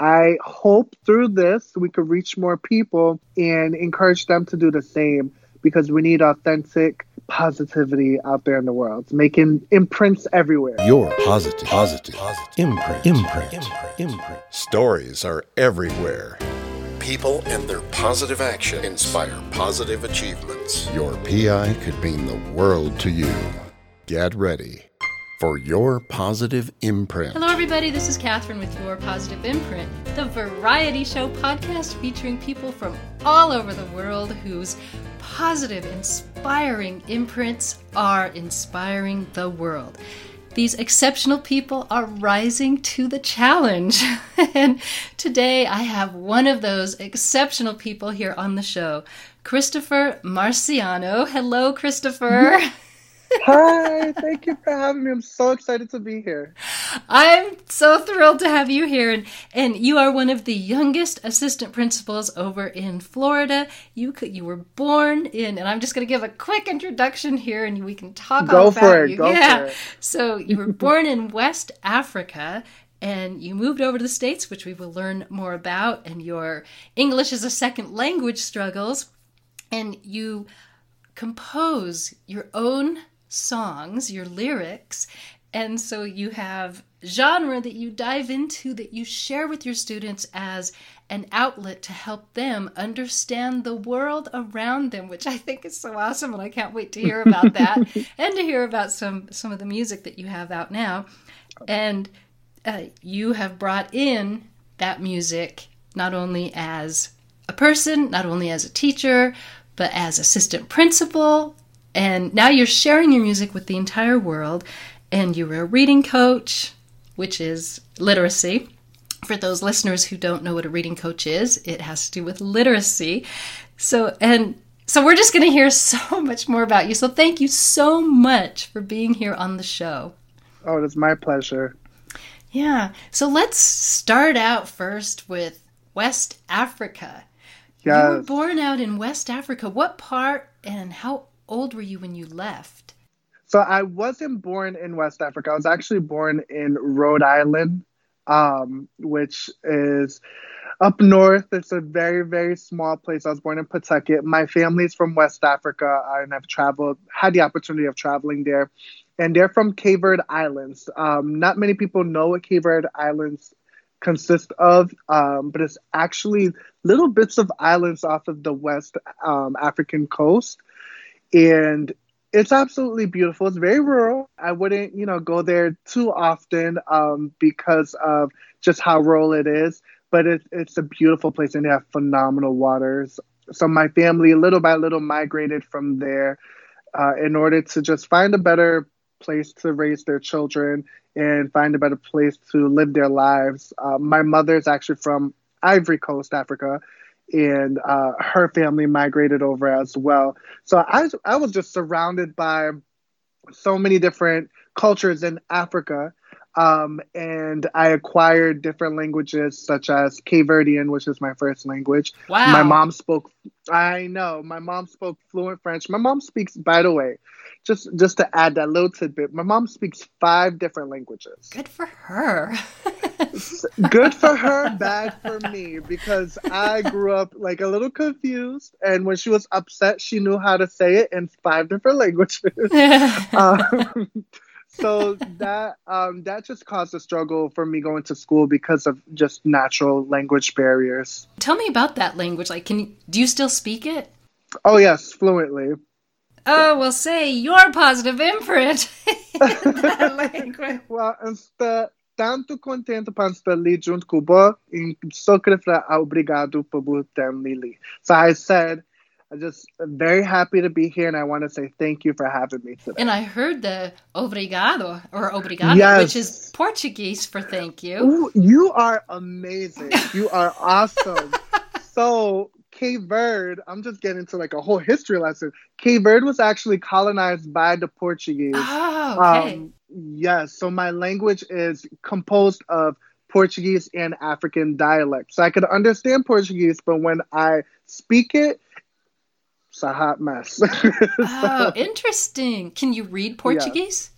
I hope through this we could reach more people and encourage them to do the same because we need authentic positivity out there in the world, making imprints everywhere. Your positive, positive, positive imprint, imprint, imprint, imprint. Stories are everywhere. People and their positive action inspire positive achievements. Your PI could mean the world to you. Get ready for your positive imprint. Hello, everybody. This is Catherine with Your Positive Imprint, the variety show podcast featuring people from all over the world whose positive, inspiring imprints are inspiring the world. These exceptional people are rising to the challenge. and today I have one of those exceptional people here on the show, Christopher Marciano. Hello, Christopher. Hi, thank you for having me. I'm so excited to be here. I'm so thrilled to have you here. And, and you are one of the youngest assistant principals over in Florida. You could, you were born in, and I'm just going to give a quick introduction here and we can talk Go all about for it, you. go yeah. for it. So you were born in West Africa and you moved over to the States, which we will learn more about, and your English as a second language struggles. And you compose your own songs, your lyrics. And so you have genre that you dive into that you share with your students as an outlet to help them understand the world around them, which I think is so awesome and I can't wait to hear about that and to hear about some some of the music that you have out now. And uh, you have brought in that music not only as a person, not only as a teacher, but as assistant principal, and now you're sharing your music with the entire world, and you're a reading coach, which is literacy. For those listeners who don't know what a reading coach is, it has to do with literacy. So, and so we're just going to hear so much more about you. So, thank you so much for being here on the show. Oh, it's my pleasure. Yeah. So, let's start out first with West Africa. You were born out in West Africa. What part and how old were you when you left? So I wasn't born in West Africa. I was actually born in Rhode Island, um, which is up north. It's a very, very small place. I was born in Pawtucket. My family's from West Africa, and I've traveled, had the opportunity of traveling there. And they're from Cape Verde Islands. Um, not many people know what Cape Verde Islands consist of, um, but it's actually little bits of islands off of the West um, African coast and it's absolutely beautiful. It's very rural. I wouldn't, you know, go there too often um, because of just how rural it is. But it, it's a beautiful place, and they have phenomenal waters. So my family, little by little, migrated from there uh, in order to just find a better place to raise their children and find a better place to live their lives. Uh, my mother's actually from Ivory Coast, Africa, and uh, her family migrated over as well. So I, I was just surrounded by so many different cultures in Africa. Um, and I acquired different languages such as Cape Verdean, which is my first language. Wow. My mom spoke, I know, my mom spoke fluent French. My mom speaks, by the way, just just to add that little tidbit, my mom speaks five different languages. Good for her. Good for her, bad for me, because I grew up like a little confused. And when she was upset, she knew how to say it in five different languages. um, so that um, that just caused a struggle for me going to school because of just natural language barriers. Tell me about that language. Like, can you, do you still speak it? Oh yes, fluently. Oh, well, say your positive imprint in that language. Well, estou tanto contente para estar ali junto com você e só queria falar obrigado por ter me ali. So I said, I'm just very happy to be here, and I want to say thank you for having me today. And I heard the obrigado or obrigado, Yes. which is Portuguese for thank you. Ooh, you are amazing. You are awesome. so, Cape Verde, I'm just getting into like a whole history lesson. Cape Verde was actually colonized by the Portuguese. Oh, okay. Um, yes, so my language is composed of Portuguese and African dialect. So I could understand Portuguese, but when I speak it, it's a hot mess. oh, interesting. Can you read Portuguese?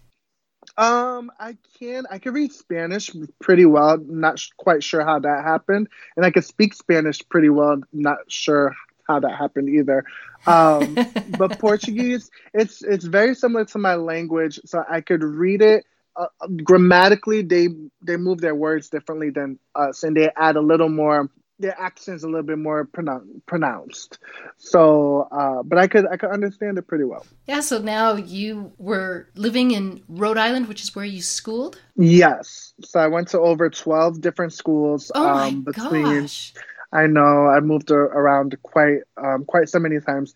Um, I can I can read Spanish pretty well. Not sh- quite sure how that happened, and I can speak Spanish pretty well. Not sure how that happened either. Um, but Portuguese, it's it's very similar to my language, so I could read it. Uh, grammatically, they they move their words differently than us, and they add a little more. Their accents a little bit more pronoun- pronounced. So, uh, but I could I could understand it pretty well. Yeah. So now you were living in Rhode Island, which is where you schooled. Yes. So I went to over twelve different schools. Oh my um, between gosh. I know I moved around quite um, quite so many times.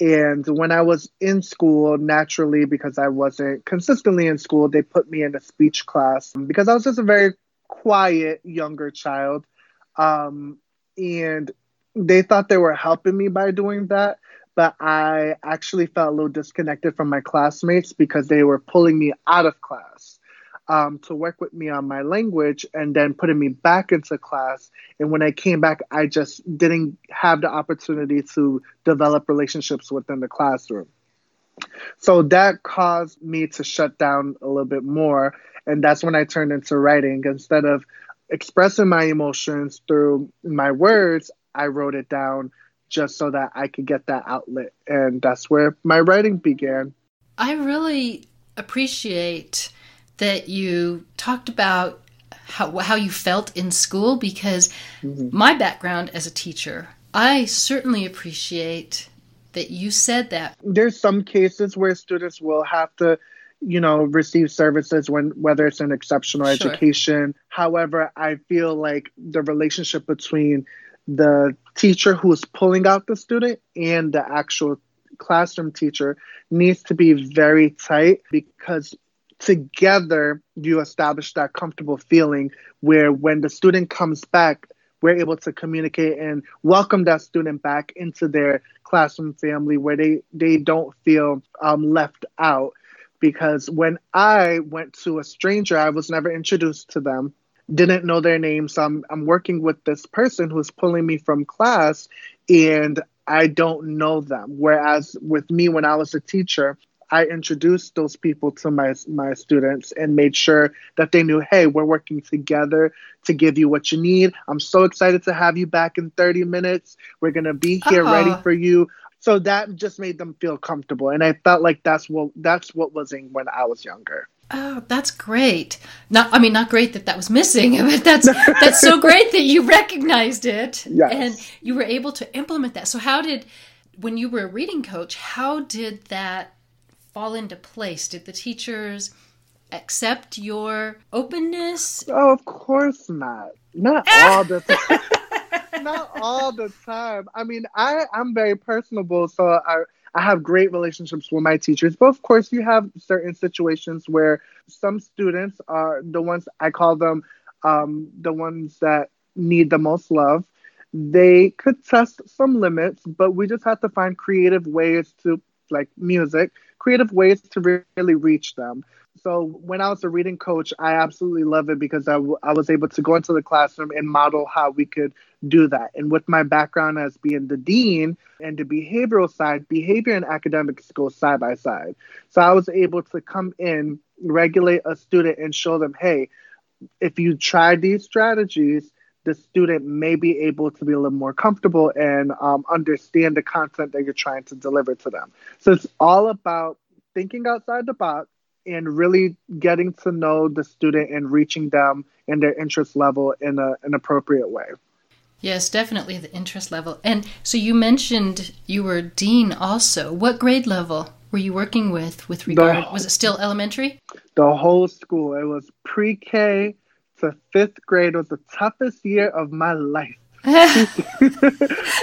And when I was in school, naturally, because I wasn't consistently in school, they put me in a speech class because I was just a very quiet younger child. Um, and they thought they were helping me by doing that. But I actually felt a little disconnected from my classmates because they were pulling me out of class um, to work with me on my language and then putting me back into class. And when I came back, I just didn't have the opportunity to develop relationships within the classroom. So that caused me to shut down a little bit more. And that's when I turned into writing. Instead of expressing my emotions through my words, I wrote it down just so that I could get that outlet. And that's where my writing began. I really appreciate that you talked about how how you felt in school because mm-hmm. my background as a teacher, I certainly appreciate that you said that. there's some cases where students will have to you know receive services when whether it's an exceptional Sure. education however i feel like the relationship between the teacher who's pulling out the student and the actual classroom teacher needs to be very tight because together you establish that comfortable feeling where when the student comes back we're able to communicate and welcome that student back into their classroom family where they they don't feel um, left out. Because when i went to a stranger i was never introduced to them didn't know their name so i'm, I'm working with this person who's pulling me from class and i don't know them. Whereas with me when i was a teacher I introduced those people to my my students and made sure that they knew, hey, we're working together to give you what you need. I'm so excited to have you back in 30 minutes. We're gonna be here Aw. ready for you. So that just made them feel comfortable, and I felt like that's what that's what was in when I was younger. Oh, that's great. Not I mean not great that that was missing, but that's that's so great that you recognized it Yes. and you were able to implement that. So how did when you were a reading coach, how did that fall into place? Did the teachers accept your openness? Oh, of course not. Not all the time. not all the time. I mean, I I'm very personable, so I I have great relationships with my teachers. But of course, you have certain situations where some students are the ones I call them um, the ones that need the most love. They could test some limits, but we just have to find creative ways to, like music, creative ways to really reach them. So when I was a reading coach, I absolutely love it because I, w- I was able to go into the classroom and model how we could do that. And with my background as being the dean and the behavioral side, behavior and academics go side by side. So I was able to come in, regulate a student, and show them, hey, if you try these strategies, the student may be able to be a little more comfortable and um, understand the content that you're trying to deliver to them. So it's all about thinking outside the box and really getting to know the student and reaching them and their interest level in a, an appropriate way. Yes, definitely the interest level. And so you mentioned you were dean also. What grade level were you working with with regard was it still elementary? The whole school, it was pre-K to fifth grade was the toughest year of my life.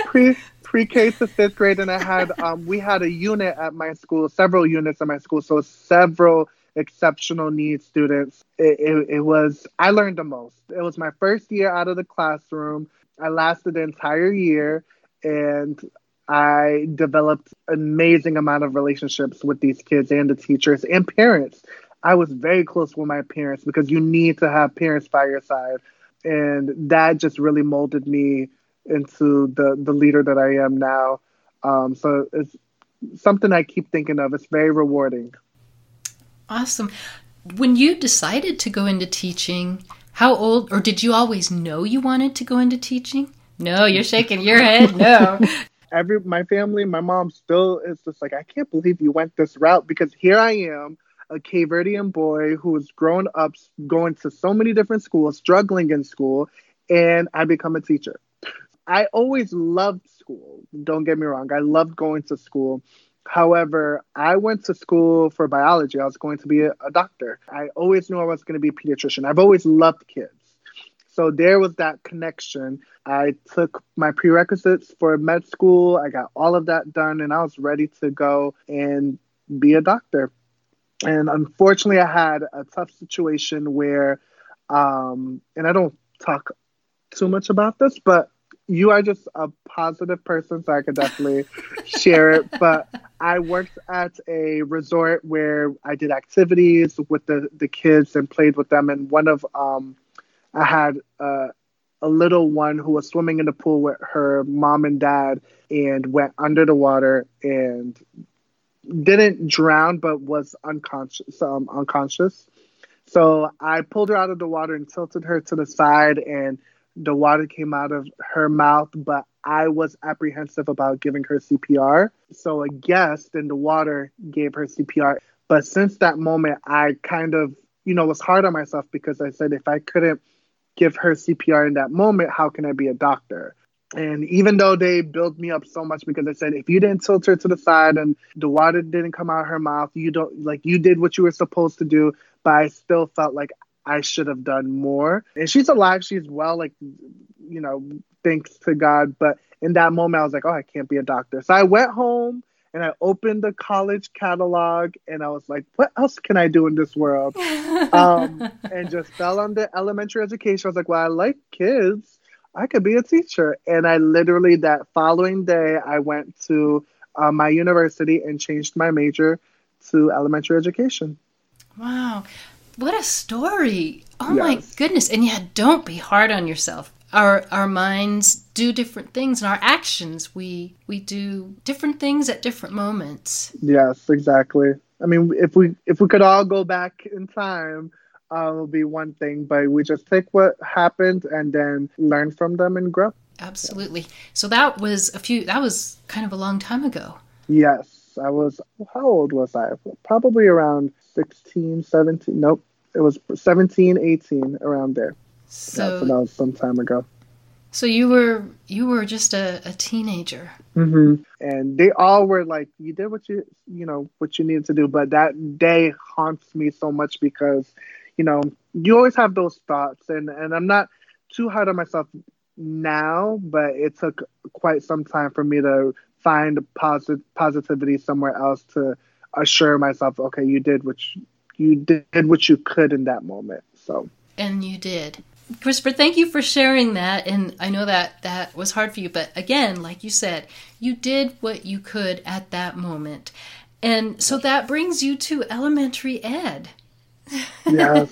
pre pre-K to fifth grade, and I had um, we had a unit at my school, several units at my school, so several exceptional needs students. It, it, it was I learned the most. It was my first year out of the classroom. I lasted the entire year, and I developed amazing amount of relationships with these kids and the teachers and parents. I was very close with my parents because you need to have parents by your side. And that just really molded me into the, the leader that I am now. Um, so it's something I keep thinking of. It's very rewarding. Awesome. When you decided to go into teaching, how old, or did you always know you wanted to go into teaching? No, you're shaking your head. No. Every my family, my mom still is just like, I can't believe you went this route because here I am, a Cape Verdean boy who was grown up going to so many different schools, struggling in school, and I become a teacher. I always loved school. Don't get me wrong. I loved going to school. However, I went to school for biology. I was going to be a, a doctor. I always knew I was going to be a pediatrician. I've always loved kids. So there was that connection. I took my prerequisites for med school. I got all of that done and I was ready to go and be a doctor. And unfortunately, I had a tough situation where, um, and I don't talk too much about this, but you are just a positive person, so I could definitely share it. But I worked at a resort where I did activities with the, the kids and played with them. And one of, um, I had uh, a little one who was swimming in the pool with her mom and dad and went under the water and didn't drown, but was unconscious. Um, unconscious. So I pulled her out of the water and tilted her to the side and the water came out of her mouth, but I was apprehensive about giving her CPR. So a guest in the water gave her CPR. But since that moment, I kind of, you know, was hard on myself because I said if I couldn't give her CPR in that moment, how can I be a doctor? And even though they built me up so much because they said if you didn't tilt her to the side and the water didn't come out of her mouth, you don't like you did what you were supposed to do. But I still felt like I should have done more. And she's alive. She's well, like, you know, thanks to God. But in that moment, I was like, oh, I can't be a doctor. So I went home and I opened the college catalog and I was like, what else can I do in this world? um, and just fell on the elementary education. I was like, well, I like kids. I could be a teacher. And I literally, that following day, I went to uh, my university and changed my major to elementary education. Wow. What a story. Oh yes. my goodness. And yet don't be hard on yourself. Our our minds do different things and our actions we we do different things at different moments. Yes, exactly. I mean if we if we could all go back in time uh, would be one thing, but we just take what happened and then learn from them and grow. Absolutely. So that was a few that was kind of a long time ago. Yes. I was, how old was I? Probably around 16, 17. Nope. It was 17, 18, around there. So, yeah, so that was some time ago. So you were you were just a, a teenager. Mm-hmm. And they all were like, you did what you you know what you needed to do. But that day haunts me so much because, you know, you always have those thoughts, and and I'm not too hard on myself now, but it took quite some time for me to find positive positivity somewhere else to assure myself, okay, you did what you, you did what you could in that moment. So and you did. Christopher, thank you for sharing that. And I know that that was hard for you, but again, like you said, you did what you could at that moment. And so that brings you to elementary ed. Yes,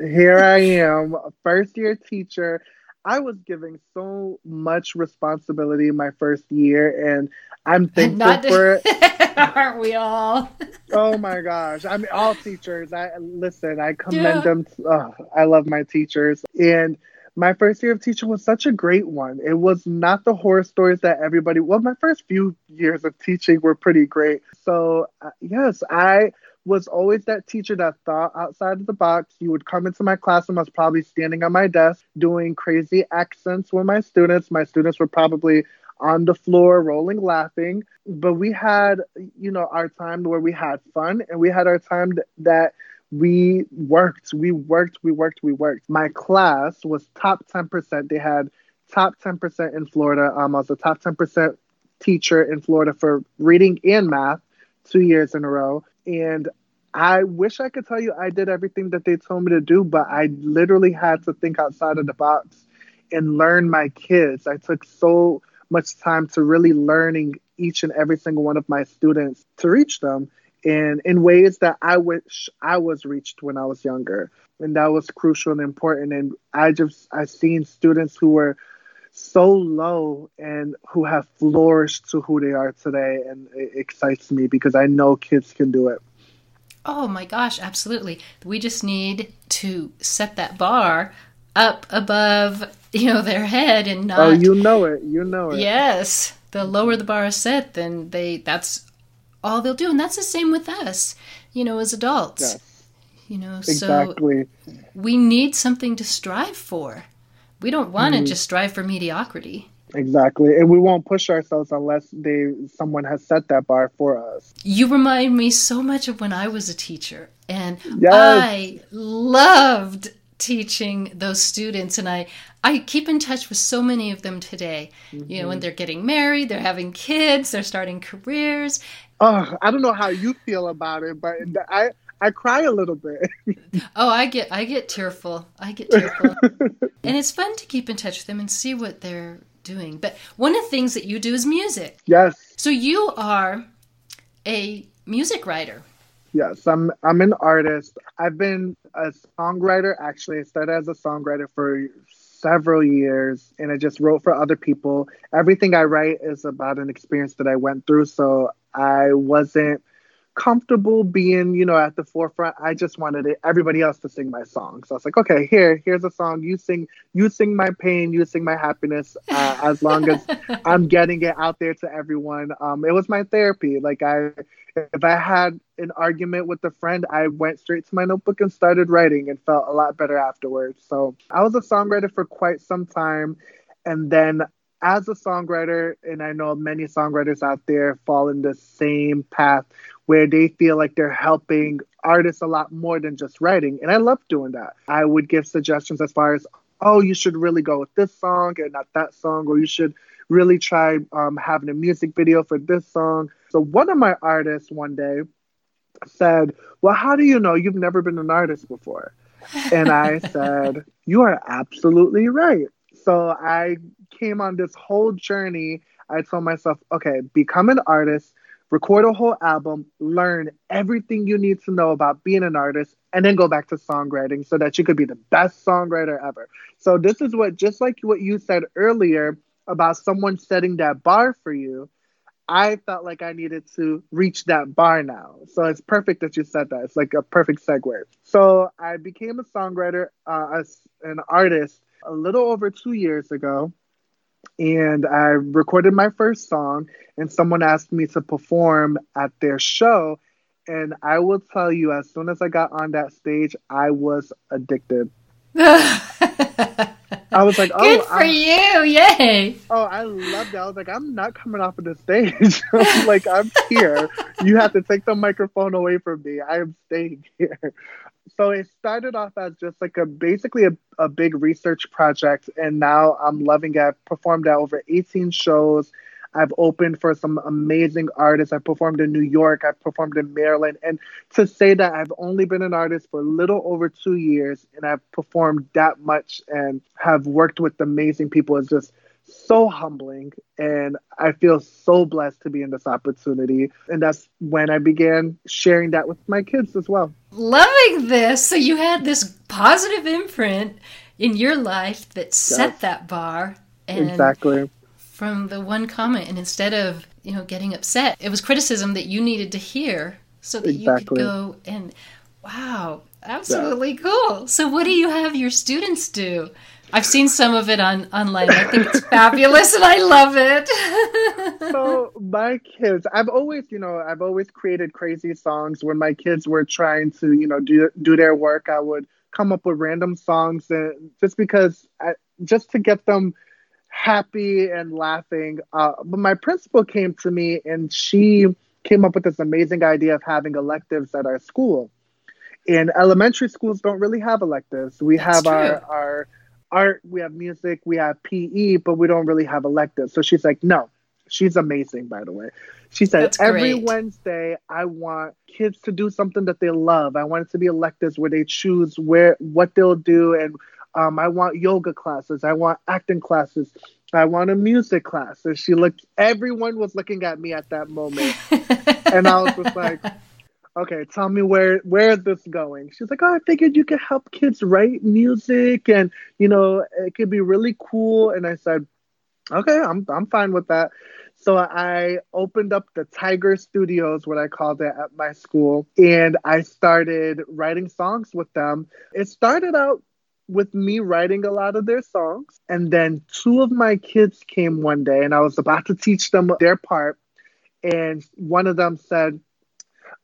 here I am, first year teacher. I was giving so much responsibility my first year, and I'm thankful Not for it. Aren't we all? oh my gosh! I mean, all teachers. I listen. I commend yeah. them. Oh, I love my teachers, and my first year of teaching was such a great one. It was not the horror stories that everybody. Well, my first few years of teaching were pretty great. So uh, yes, I was always that teacher that thought outside of the box. You would come into my classroom, I was probably standing on my desk doing crazy accents with my students. My students were probably on the floor rolling laughing. But we had, you know, our time where we had fun and we had our time that we worked, we worked, we worked, we worked. My class was top 10%. They had top 10% in Florida. Um, I was a top 10% teacher in Florida for reading and math two years in a row. And I wish I could tell you I did everything that they told me to do, but I literally had to think outside of the box and learn my kids. I took so much time to really learning each and every single one of my students to reach them in in ways that I wish I was reached when I was younger. And that was crucial and important. And I just I've seen students who were so low and who have flourished to who they are today and it excites me because I know kids can do it. Oh my gosh, absolutely. We just need to set that bar up above, you know, their head and oh, not Oh, you know it. You know it. Yes. The lower the bar is set, then they that's all they'll do. And that's the same with us, you know, as adults. Yes. You know, Exactly. so we need something to strive for. We don't want Mm-hmm. to just strive for mediocrity. Exactly. And we won't push ourselves unless they someone has set that bar for us. You remind me so much of when I was a teacher, and Yes. I loved teaching those students, and I I keep in touch with so many of them today. You know, Mm-hmm. when they're getting married, they're having kids, they're starting careers. Oh, I don't know how you feel about it, but I I cry a little bit. Oh, I get I get tearful. I get tearful. and it's fun to keep in touch with them and see what they're doing. But one of the things that you do is music. yes. So you are a music writer. Yes, I'm I'm an artist. I've been a songwriter actually. I started as a songwriter for several years and I just wrote for other people. Everything I write is about an experience that I went through, so I wasn't comfortable being, you know, at the forefront. I just wanted it, everybody else to sing my song. So I was like, okay, here, here's a song. You sing, you sing my pain, you sing my happiness. Uh, as long as I'm getting it out there to everyone. Um, it was my therapy. Like I, if I had an argument with a friend, I went straight to my notebook and started writing and felt a lot better afterwards. So I was a songwriter for quite some time. And then as a songwriter, and I know many songwriters out there fall in the same path where they feel like they're helping artists a lot more than just writing. And I love doing that. I would give suggestions as far as, oh, you should really go with this song and not that song, or you should really try um, having a music video for this song. So one of my artists one day said, Well, how do you know you've never been an artist before? And I said, You are absolutely right. So I came on this whole journey. I told myself, okay, become an artist, record a whole album, learn everything you need to know about being an artist, and then go back to songwriting so that you could be the best songwriter ever. So this is what, just like what you said earlier about someone setting that bar for you, I felt like I needed to reach that bar now. So it's perfect that you said that. It's like a perfect segue. So I became a songwriter, uh, as an artist, a little over two years ago. And I recorded my first song, and someone asked me to perform at their show. And I will tell you, as soon as I got on that stage, I was addicted. I was like, oh, Good for I- you! Yay! Oh, I love that. I was like, I'm not coming off of the stage. I'm like, I'm here. You have to take the microphone away from me. I am staying here. So it started off as just like a basically a, a big research project, and now I'm loving it. I've performed at over 18 shows. I've opened for some amazing artists. I've performed in New York. I've performed in Maryland. And to say that I've only been an artist for a little over two years and I've performed that much and have worked with amazing people is just so humbling. And I feel so blessed to be in this opportunity. And that's when I began sharing that with my kids as well. Loving this. So you had this positive imprint in your life that set Yes. that bar. And exactly. From the one comment, and instead of you know getting upset, it was criticism that you needed to hear so that you could go and wow, absolutely cool. So what do you have your students do? I've seen some of it on online. I think it's fabulous, and I love it. so my kids i've always you know i've always created crazy songs when my kids were trying to you know do do their work i would come up with random songs and just because I, just to get them happy and laughing. Uh, but my principal came to me and she came up with this amazing idea of having electives at our school. And elementary schools don't really have electives. We That's have our true. our art we have music we have pe but we don't really have electives. So she's like no she's amazing by the way. She said every wednesday i want kids to do something that they love. I want it to be electives where they choose where what they'll do and um, i want yoga classes. I want acting classes. I want a music class. And she looked everyone was looking at me at that moment. And i was just like okay tell me where where is this going? She's like oh i figured you could help kids write music and you know it could be really cool. And i said okay i'm i'm fine with that. So I opened up the Tiger Studios, what I called it at my school, and I started writing songs with them. It started out with me writing a lot of their songs, and then two of my kids came one day, and I was about to teach them their part, and one of them said,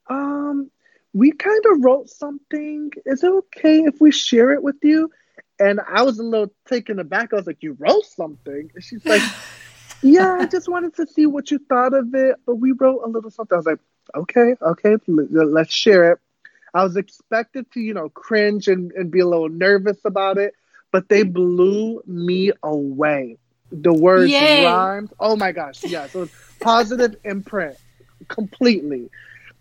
"Um, we kind of wrote something. Is it okay if we share it with you?" And I was a little taken aback. I was like, "You wrote something?" And she's like yeah, I just wanted to see what you thought of it. But we wrote a little something. I was like, okay, okay, let's share it. I was expected to, you know, cringe and, and be a little nervous about it, but they blew me away. The words Yay. rhymed. Oh my gosh, it was positive imprint completely.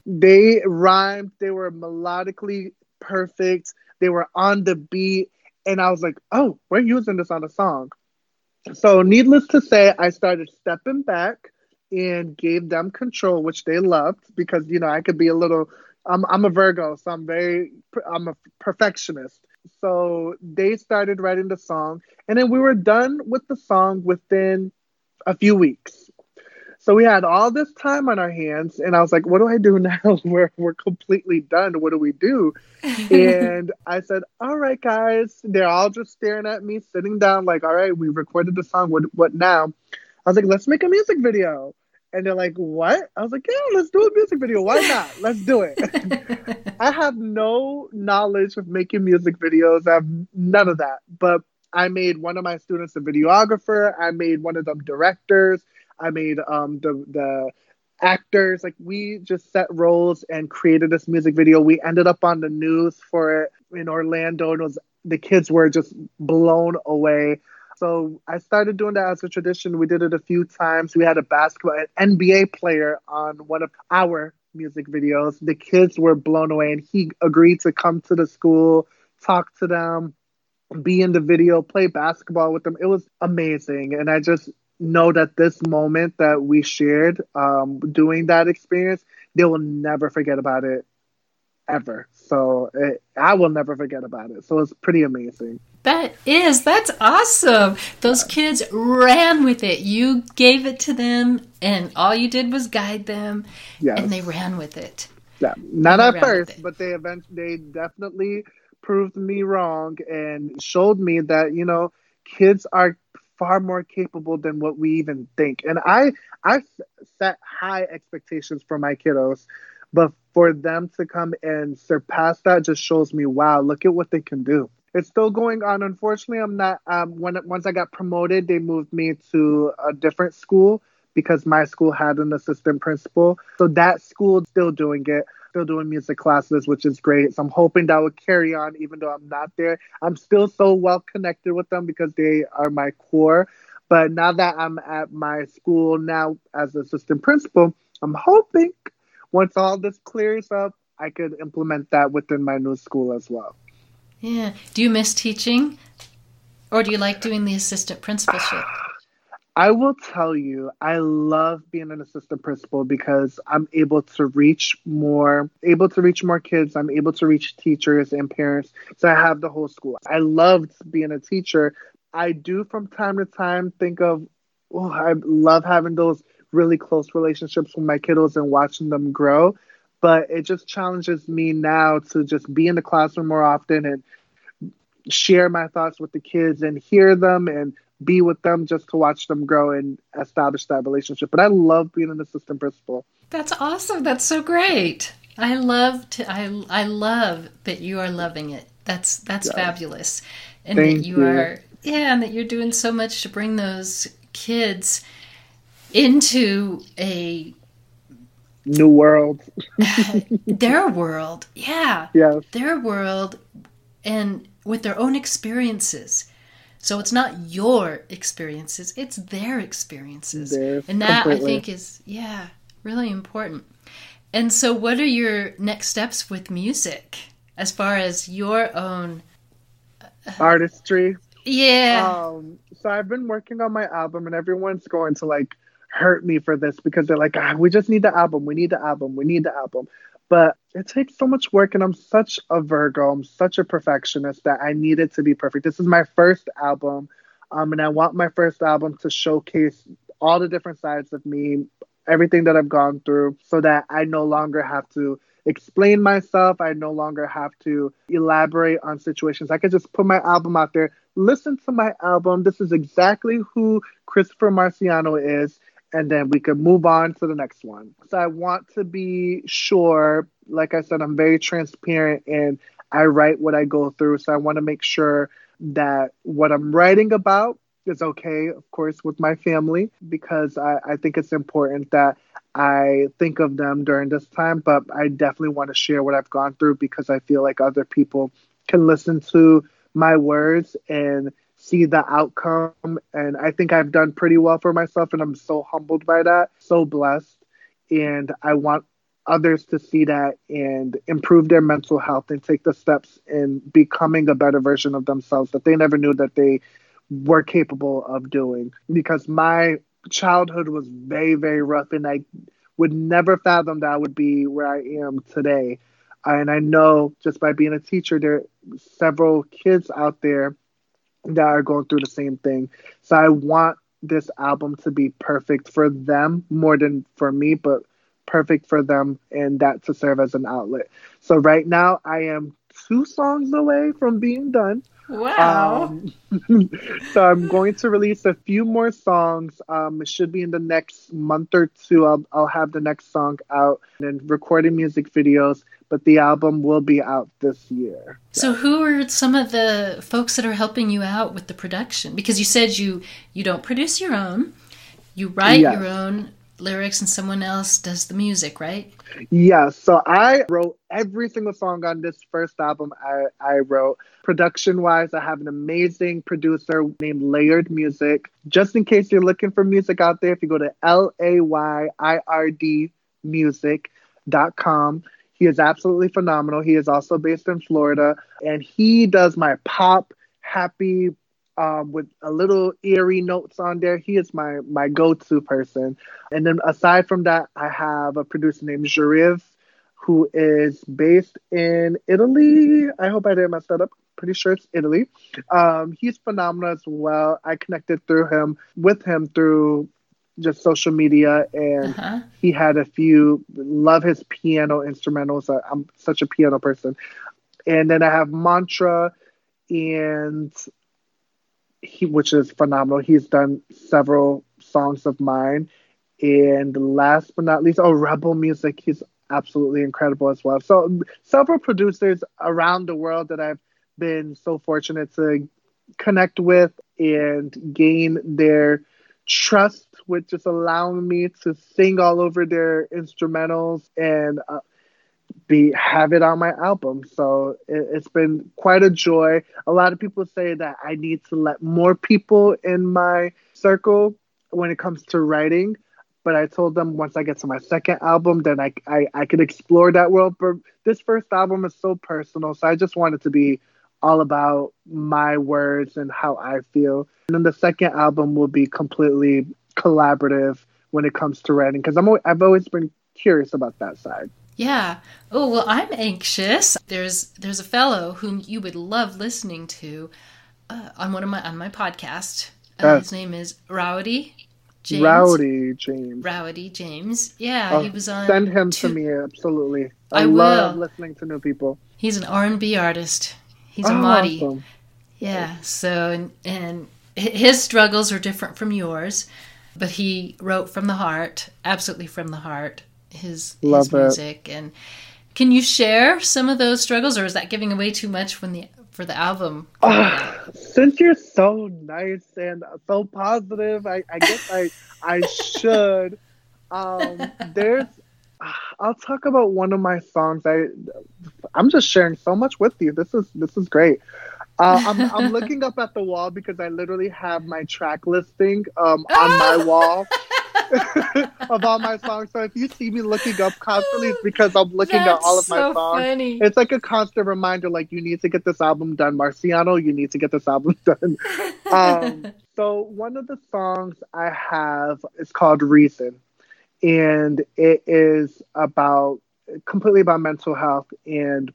They rhymed, they were melodically perfect, they were on the beat, and I was like, oh, we're using this on a song. So, needless to say, I started stepping back and gave them control, which they loved because you know I could be a little. I'm I'm a Virgo, so I'm very I'm a perfectionist. So they started writing the song, and then we were done with the song within a few weeks. So we had all this time on our hands, and I was like, "What do I do now? we're we're completely done. What do we do?" and I said, "All right, guys." They're all just staring at me, sitting down, like, "All right, we recorded the song. What what now?" I was like, "Let's make a music video." And they're like, "What?" I was like, "Yeah, let's do a music video. Why not? Let's do it." I have no knowledge of making music videos. I have none of that, but I made one of my students a videographer. I made one of them directors. I made um, the the actors. Like we just set roles and created this music video. We ended up on the news for it in Orlando, and was the kids were just blown away. So I started doing that as a tradition. We did it a few times. We had a basketball an NBA player on one of our music videos. The kids were blown away, and he agreed to come to the school, talk to them, be in the video, play basketball with them. It was amazing, and I just know that this moment that we shared um, doing that experience, they will never forget about it ever. So it, I will never forget about it. So it's pretty amazing. That is, that's awesome. Those kids ran with it. You gave it to them, and all you did was guide them, yes. and they ran with it. Yeah, not at first, but they eventually, they definitely proved me wrong and showed me that you know kids are far more capable than what we even think. And I I set high expectations for my kiddos, but for them to come and surpass that just shows me, wow, look at what they can do. It's still going on. Unfortunately, I'm not. Um, when once I got promoted, they moved me to a different school because my school had an assistant principal. So that school still doing it still doing music classes, which is great. So I'm hoping that will carry on, even though I'm not there. I'm still so well connected with them because they are my core. But now that I'm at my school now as assistant principal, I'm hoping once all this clears up, I could implement that within my new school as well. Yeah. Do you miss teaching? Or do you like doing the assistant principalship? I will tell you, I love being an assistant principal because I'm able to reach more, able to reach more kids. I'm able to reach teachers and parents. So I have the whole school. I loved being a teacher. I do from time to time think of, oh, I love having those really close relationships with my kiddos and watching them grow. But it just challenges me now to just be in the classroom more often and share my thoughts with the kids and hear them and be with them just to watch them grow and establish that relationship. But I love being an assistant principal. That's awesome. That's so great. I love to I I love that you are loving it. That's that's yeah. fabulous. And Thank that you, you are yeah, and that you're doing so much to bring those kids into a new world. their world. Yeah. Yes. Their world and with their own experiences so it's not your experiences, it's their experiences. and that completely. I think is, yeah, really important. And so, what are your next steps with music as far as your own uh, artistry? Yeah. Um, so, I've been working on my album, and everyone's going to like hurt me for this because they're like, ah, we just need the album, we need the album, we need the album. But it takes so much work, and I'm such a Virgo. I'm such a perfectionist that I need it to be perfect. This is my first album, um, and I want my first album to showcase all the different sides of me, everything that I've gone through, so that I no longer have to explain myself. I no longer have to elaborate on situations. I could just put my album out there, listen to my album. This is exactly who Christopher Marciano is. And then we could move on to the next one. So I want to be sure, like I said, I'm very transparent and I write what I go through. So I want to make sure that what I'm writing about is okay, of course, with my family, because I, I think it's important that I think of them during this time, but I definitely want to share what I've gone through because I feel like other people can listen to my words and see the outcome. And I think I've done pretty well for myself, and I'm so humbled by that, so blessed. And I want others to see that and improve their mental health and take the steps in becoming a better version of themselves that they never knew that they were capable of doing. Because my childhood was very, very rough, and I would never fathom that I would be where I am today. And I know just by being a teacher, there are several kids out there that are going through the same thing. So I want this album to be perfect for them more than for me, but perfect for them and that to serve as an outlet. So right now I am two songs away from being done. Wow. Um, so I'm going to release a few more songs. Um, it should be in the next month or two. I'll, I'll have the next song out and recording music videos, but the album will be out this year. So who are some of the folks that are helping you out with the production? Because you said you you don't produce your own. You write Yes. your own lyrics and someone else does the music, right? Yeah, so I wrote every single song on this first album I, I wrote. Production wise, I have an amazing producer named Layird Music. Just in case you're looking for music out there, if you go to L A Y I R D music.com, he is absolutely phenomenal. He is also based in Florida and he does my pop, happy, um, with a little eerie notes on there. He is my my go-to person. And then aside from that, I have a producer named Jariv, who is based in Italy. I hope I didn't mess that up. Pretty sure it's Italy. Um, he's phenomenal as well. I connected through him with him through just social media, and Uh-huh. he had a few. Love his piano instrumentals. I'm such a piano person. And then I have Mantra, and he, which is phenomenal. He's done several songs of mine. And last but not least, oh, Rebel Music. He's absolutely incredible as well. So several producers around the world that I've been so fortunate to connect with and gain their trust, with just allowing me to sing all over their instrumentals and uh, be have it on my album. So it, it's been quite a joy. A lot of people say that I need to let more people in my circle when it comes to writing. But I told them once I get to my second album, then I, I, I could explore that world. But this first album is so personal. So I just wanted it to be all about my words and how I feel. And then the second album will be completely collaborative when it comes to writing because I'm I've always been curious about that side. Yeah. Oh well, I'm anxious. There's there's a fellow whom you would love listening to uh, on one of my on my podcast. Uh, Uh, his name is Rowdy James. Rowdy James. Rowdy James. Yeah, Oh, he was on. Send him two- to me, absolutely. I, I love will. listening to new people. He's an R&B artist. He's a Oh, Mahdi. awesome. Yeah. So and, and his struggles are different from yours, but he wrote from the heart, absolutely from the heart. His Love his it. music and can you share some of those struggles, or is that giving away too much when the for the album? Ah, since you're so nice and so positive, I, I guess I I should. Um, there's, I'll talk about one of my songs. I I'm just sharing so much with you. This is this is great. Uh, I'm I'm looking up at the wall because I literally have my track listing um, on my wall of all my songs. So if you see me looking up constantly, it's because I'm looking at all of That's my so songs. Funny. It's like a constant reminder, like you need to get this album done, Marciano. You need to get this album done. um, so one of the songs I have is called Reason, and it is about completely about mental health and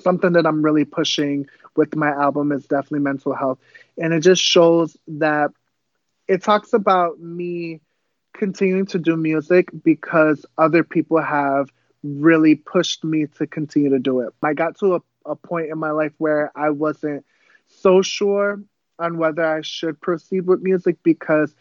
something that I'm really pushing with my album is definitely mental health, and it just shows that it talks about me continuing to do music because other people have really pushed me to continue to do it. I got to a, a point in my life where I wasn't so sure on whether I should proceed with music because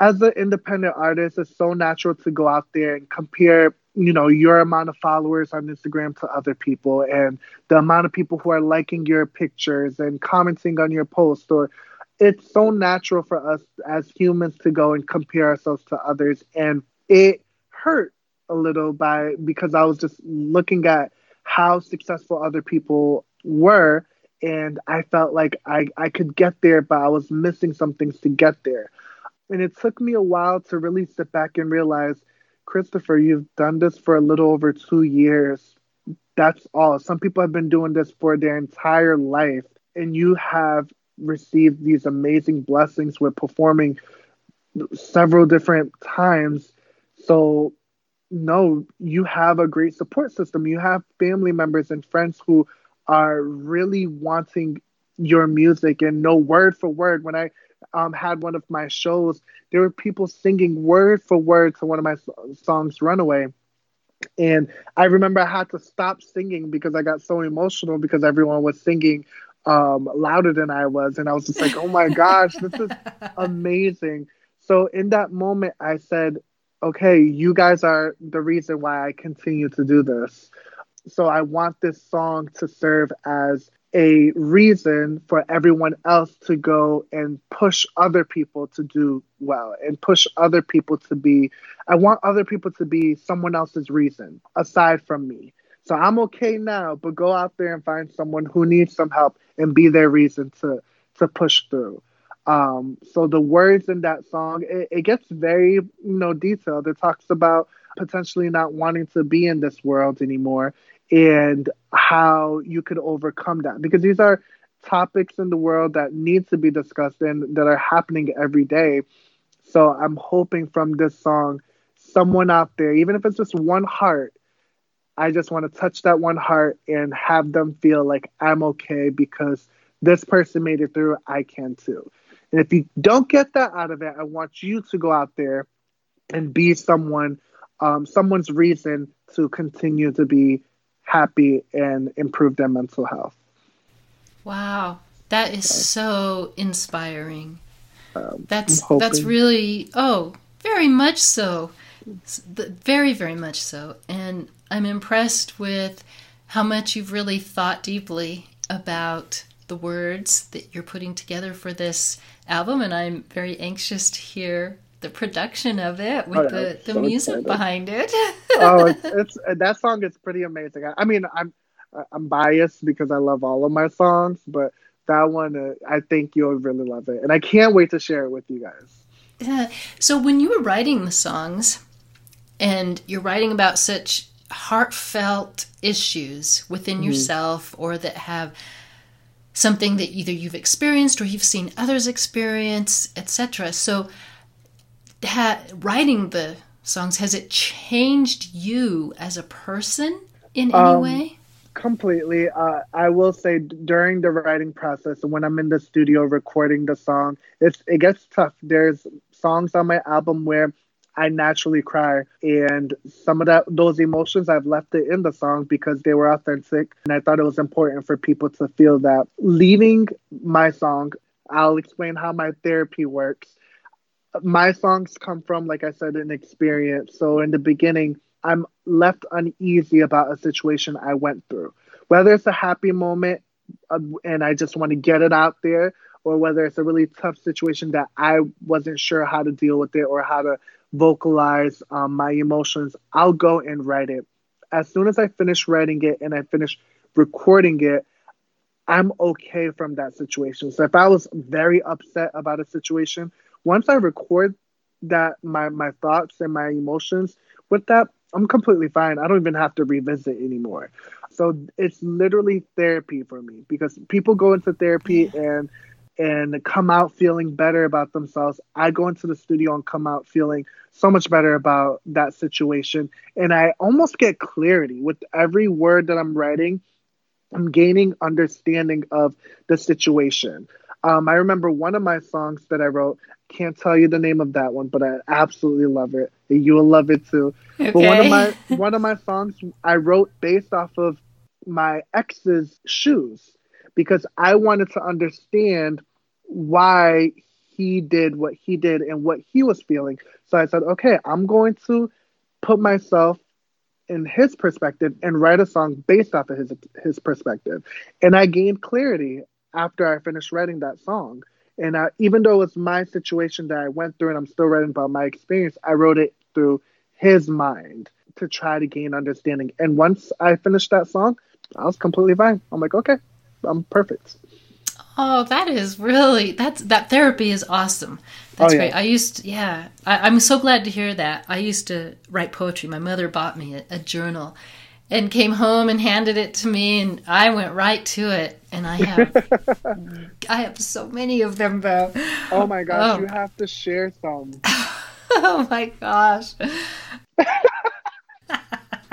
as an independent artist, it's so natural to go out there and compare, you know, your amount of followers on Instagram to other people and the amount of people who are liking your pictures and commenting on your post or it's so natural for us as humans to go and compare ourselves to others and it hurt a little by because I was just looking at how successful other people were and I felt like I, I could get there but I was missing some things to get there. And it took me a while to really sit back and realize, Christopher, you've done this for a little over two years. That's all. Some people have been doing this for their entire life, and you have received these amazing blessings with performing several different times. So, no, you have a great support system. You have family members and friends who are really wanting your music and know word for word. When I um, had one of my shows, there were people singing word for word to one of my songs, Runaway. And I remember I had to stop singing because I got so emotional because everyone was singing um, louder than I was. And I was just like, oh my gosh, this is amazing. So in that moment, I said, okay, you guys are the reason why I continue to do this. So I want this song to serve as a reason for everyone else to go and push other people to do well and push other people to be I want other people to be someone else's reason aside from me. So I'm okay now, but go out there and find someone who needs some help and be their reason to to push through. Um, so the words in that song, it, it gets very you know detailed. It talks about potentially not wanting to be in this world anymore and how you could overcome that because these are topics in the world that need to be discussed and that are happening every day. So I'm hoping from this song, someone out there, even if it's just one heart, I just want to touch that one heart and have them feel like I'm okay because this person made it through, I can too. And if you don't get that out of it, I want you to go out there and be someone, um, someone's reason to continue to be happy and improve their mental health. Wow, that is so inspiring. Um, that's that's really oh, very much so. Very very much so. And I'm impressed with how much you've really thought deeply about the words that you're putting together for this album, and I'm very anxious to hear the production of it with oh, the, the so music excited. behind it. oh, it's, it's, that song is pretty amazing. I, I, mean, I'm I'm biased because I love all of my songs, but that one uh, I think you'll really love it, and I can't wait to share it with you guys. Yeah. So when you were writing the songs, and you're writing about such heartfelt issues within mm-hmm. yourself or that have something that either you've experienced or you've seen others experience, etc. So, ha- writing the songs has it changed you as a person in any um, way? Completely. Uh, I will say during the writing process, when I'm in the studio recording the song, it's it gets tough. There's songs on my album where I naturally cry. And some of that those emotions I've left it in the song because they were authentic. And I thought it was important for people to feel that. Leaving my song, I'll explain how my therapy works. My songs come from, like I said, an experience. So in the beginning, I'm left uneasy about a situation I went through. Whether it's a happy moment uh, and I just want to get it out there, or whether it's a really tough situation that I wasn't sure how to deal with it or how to vocalize um, my emotions, I'll go and write it. As soon as I finish writing it and I finish recording it, I'm okay from that situation. So if I was very upset about a situation, once I record that my my thoughts and my emotions with that, I'm completely fine. I don't even have to revisit anymore. So it's literally therapy for me because people go into therapy and and come out feeling better about themselves. I go into the studio and come out feeling so much better about that situation. And I almost get clarity with every word that I'm writing. I'm gaining understanding of the situation. Um, I remember one of my songs that I wrote. Can't tell you the name of that one, but I absolutely love it. You will love it too. Okay. But one of my one of my songs I wrote based off of my ex's shoes because I wanted to understand why he did what he did and what he was feeling. So I said, okay, I'm going to put myself in his perspective and write a song based off of his his perspective. And I gained clarity after I finished writing that song. And I, even though it was my situation that I went through and I'm still writing about my experience, I wrote it through his mind to try to gain understanding. And once I finished that song, I was completely fine. I'm like, okay, I'm perfect. Oh, that is really that's that therapy is awesome. That's Oh, yeah. great. I used to, yeah. I, I'm so glad to hear that. I used to write poetry. My mother bought me a, a journal, and came home and handed it to me, and I went right to it. And I have I have so many of them though. Oh my gosh, Oh. you have to share some. Oh my gosh.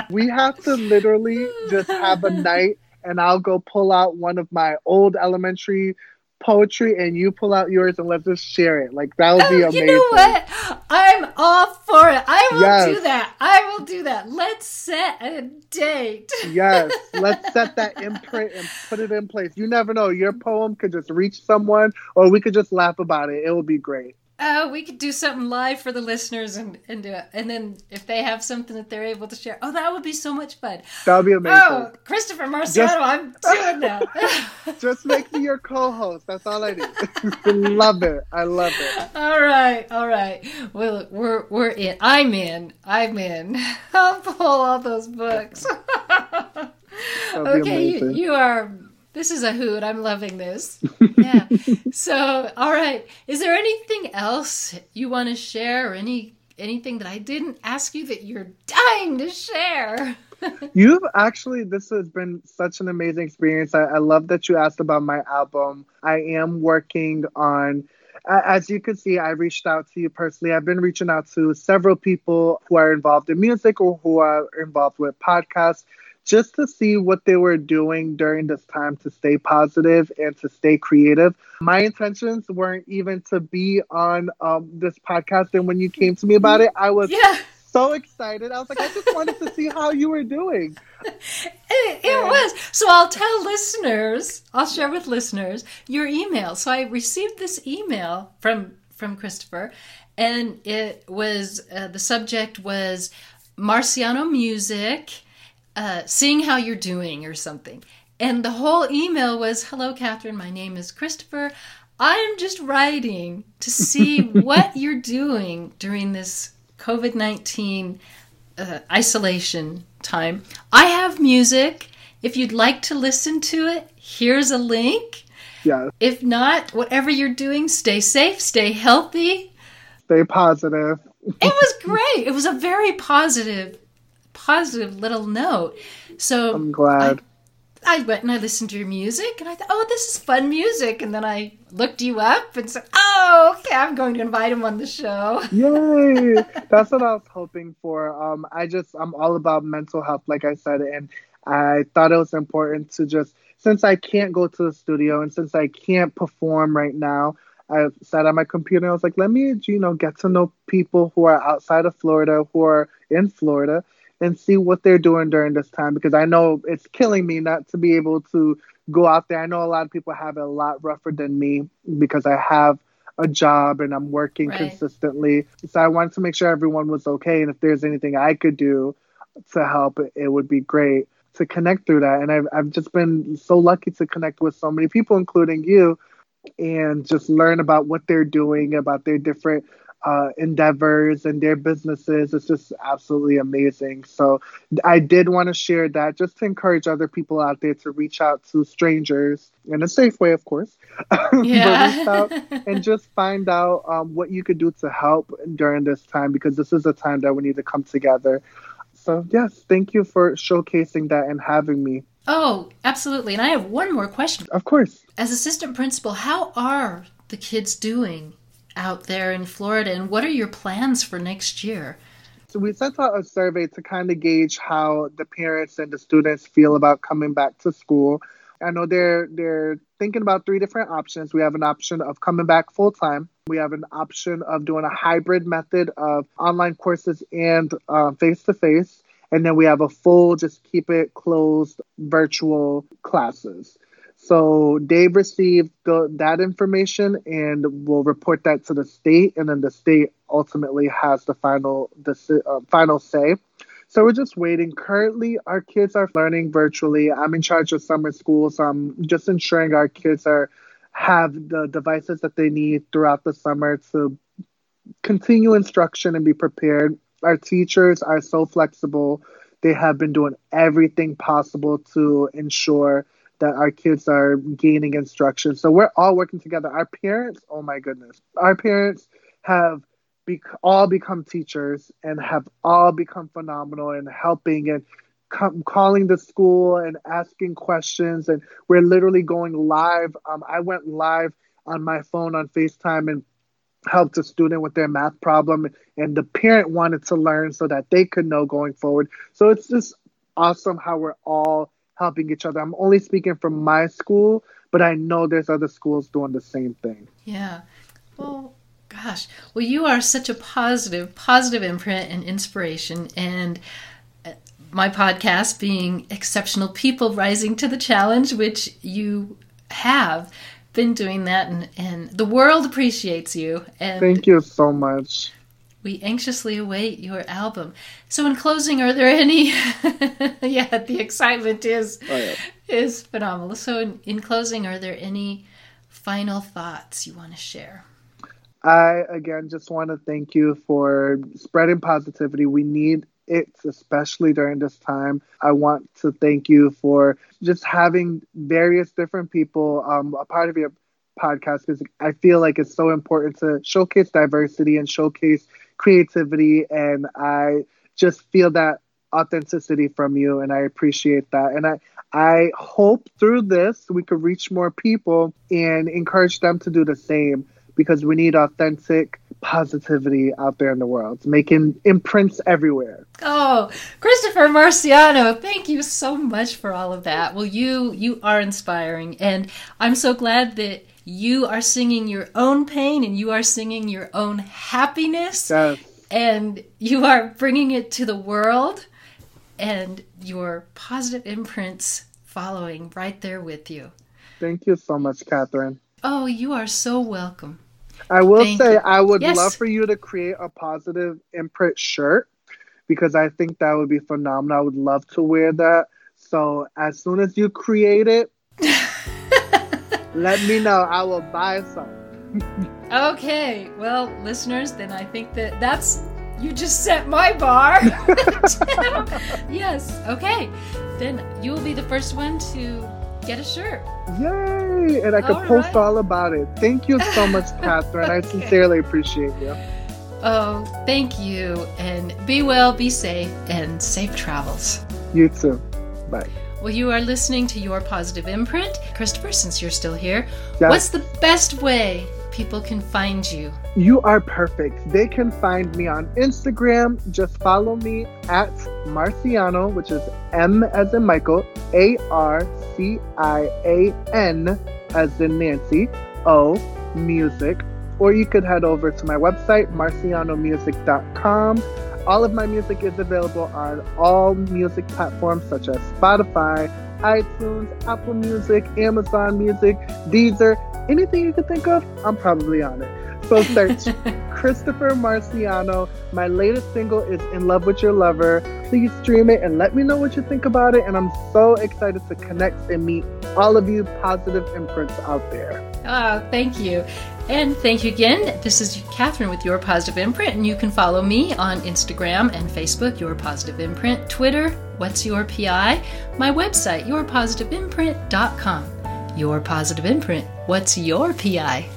We have to literally just have a night and I'll go pull out one of my old elementary poetry and you pull out yours and let's just share it. Like that would be Oh, amazing. you know what? I'm all for it. I will Yes. do that. I will do that. Let's set a date. Yes, let's set that imprint and put it in place. You never know. Your poem could just reach someone, or we could just laugh about it. It would be great. Oh, we could do something live for the listeners and and do it. And then if they have something that they're able to share, oh, that would be so much fun. That would be amazing. Oh, Christopher Marciano, I'm doing that. Just make me your co-host. That's all I need. love it. I love it. all right, all right. Well, we're we're in. I'm in. I'm in. I'll pull all those books. That would be okay, you, you are. This is a hoot. I'm loving this. Yeah. so, all right. Is there anything else you want to share, or any anything that I didn't ask you that you're dying to share? You've actually, this has been such an amazing experience. I, I love that you asked about my album. I am working on, as you can see, I reached out to you personally. I've been reaching out to several people who are involved in music or who are involved with podcasts just to see what they were doing during this time to stay positive and to stay creative. My intentions weren't even to be on um, this podcast. And when you came to me about it, I was yeah, so excited. I was like, I just wanted to see how you were doing. it, it was. So I'll tell listeners. I'll share with listeners your email. So I received this email from from Christopher, and it was uh, the subject was Marciano music. Uh, seeing how you're doing or something. And the whole email was Hello, Catherine. My name is Christopher. I'm just writing to see what you're doing during this COVID 19 uh, isolation time. I have music. If you'd like to listen to it, here's a link. Yeah, If not, whatever you're doing, stay safe, stay healthy. stay positive. It was great. It was a very positive, positive little note. So I'm glad. I went and I listened to your music and I thought, oh, this is fun music. And then I looked you up and said, oh, okay, I'm going to invite him on the show. Yay! That's what I was hoping for. Um, I just I'm all about mental health, like I said, and I thought it was important to just since I can't go to the studio and since I can't perform right now, I sat on my computer and I was like, let me you know get to know people who are outside of Florida, who are in Florida, and see what they're doing during this time because I know it's killing me not to be able to go out there. I know a lot of people have it a lot rougher than me because I have a job and I'm working Right. consistently. So I wanted to make sure everyone was okay. And if there's anything I could do to help, it would be great to connect through that. And I've, I've just been so lucky to connect with so many people, including you, and just learn about what they're doing, about their different uh, endeavors and their businesses. It's just absolutely amazing. So I did want to share that just to encourage other people out there to reach out to strangers in a safe way, of course. Yeah. and just find out um, what you could do to help during this time because this is a time that we need to come together. So, yes, thank you for showcasing that and having me. Oh, absolutely. And I have one more question. Of course. As assistant principal, how are the kids doing out there in Florida? And what are your plans for next year? So, we sent out a survey to kind of gauge how the parents and the students feel about coming back to school. I know they're they're thinking about three different options. We have an option of coming back full time. We have an option of doing a hybrid method of online courses and face to face. And then we have a full, just keep it closed virtual classes. So they've received the, that information and will report that to the state, and then the state ultimately has the final the uh, final say. So we're just waiting. Currently, our kids are learning virtually. I'm in charge of summer school, so I'm just ensuring our kids are have the devices that they need throughout the summer to continue instruction and be prepared. Our teachers are so flexible. They have been doing everything possible to ensure that our kids are gaining instruction. So we're all working together. Our parents, oh my goodness, our parents have be- all become teachers and have all become phenomenal in helping and com- calling the school and asking questions. And we're literally going live. Um, I went live on my phone on FaceTime and helped a student with their math problem and the parent wanted to learn so that they could know going forward so it's just awesome how we're all helping each other. I'm only speaking from my school but i know there's other schools doing the same thing. Yeah. Well gosh. Well you are such a positive positive imprint and inspiration. And uh, my podcast being exceptional people rising to the challenge which you have been doing that and, and the world appreciates you. And thank you so much we anxiously await your album so in closing are there any yeah the excitement is oh, yeah. is phenomenal so in, in closing are there any final thoughts you want to share i again just want to thank you for spreading positivity we need it, especially during this time. I want to thank you for just having various different people um, a part of your podcast because I feel like it's so important to showcase diversity and showcase creativity. And I just feel that authenticity from you and I appreciate that. And I I hope through this we could reach more people and encourage them to do the same because we need authentic positivity out there in the world, making imprints everywhere. Oh, Christopher Marciano, thank you so much for all of that. Well, you you are inspiring, and I'm so glad that you are singing your own pain and you are singing your own happiness, yes. and you are bringing it to the world, and your positive imprints following right there with you. Thank you so much, Catherine. Oh, you are so welcome. I will Thank say you. I would yes. love for you to create a positive imprint shirt because I think that would be phenomenal. I would love to wear that. So as soon as you create it, let me know. I will buy some. okay. Well, listeners, then I think that that's you just set my bar. yes. Okay. Then you will be the first one to get a shirt. Yay! And I can all post right. all about it. Thank you so much, Catherine. okay. I sincerely appreciate you. Oh, thank you. And be well, be safe, and safe travels. You too. Bye. Well, you are listening to Your Positive Imprint. Christopher, since you're still here, yes. what's the best way people can find you? You are perfect. They can find me on Instagram. Just follow me at Marciano, which is M as in Michael, A R C I A N as in Nancy, O music. Or you could head over to my website, marcianomusic.com. All of my music is available on all music platforms such as Spotify, iTunes, Apple Music, Amazon Music, Deezer, anything you can think of, I'm probably on it. So search Christopher Marciano. My latest single is In Love with Your Lover. Please stream it and let me know what you think about it. And I'm so excited to connect and meet all of you positive imprints out there. Oh, thank you. And thank you again. This is Catherine with Your Positive Imprint, and you can follow me on Instagram and Facebook, Your Positive Imprint, Twitter, What's Your PI, my website, yourpositiveimprint.com. Your Positive Imprint, What's Your PI?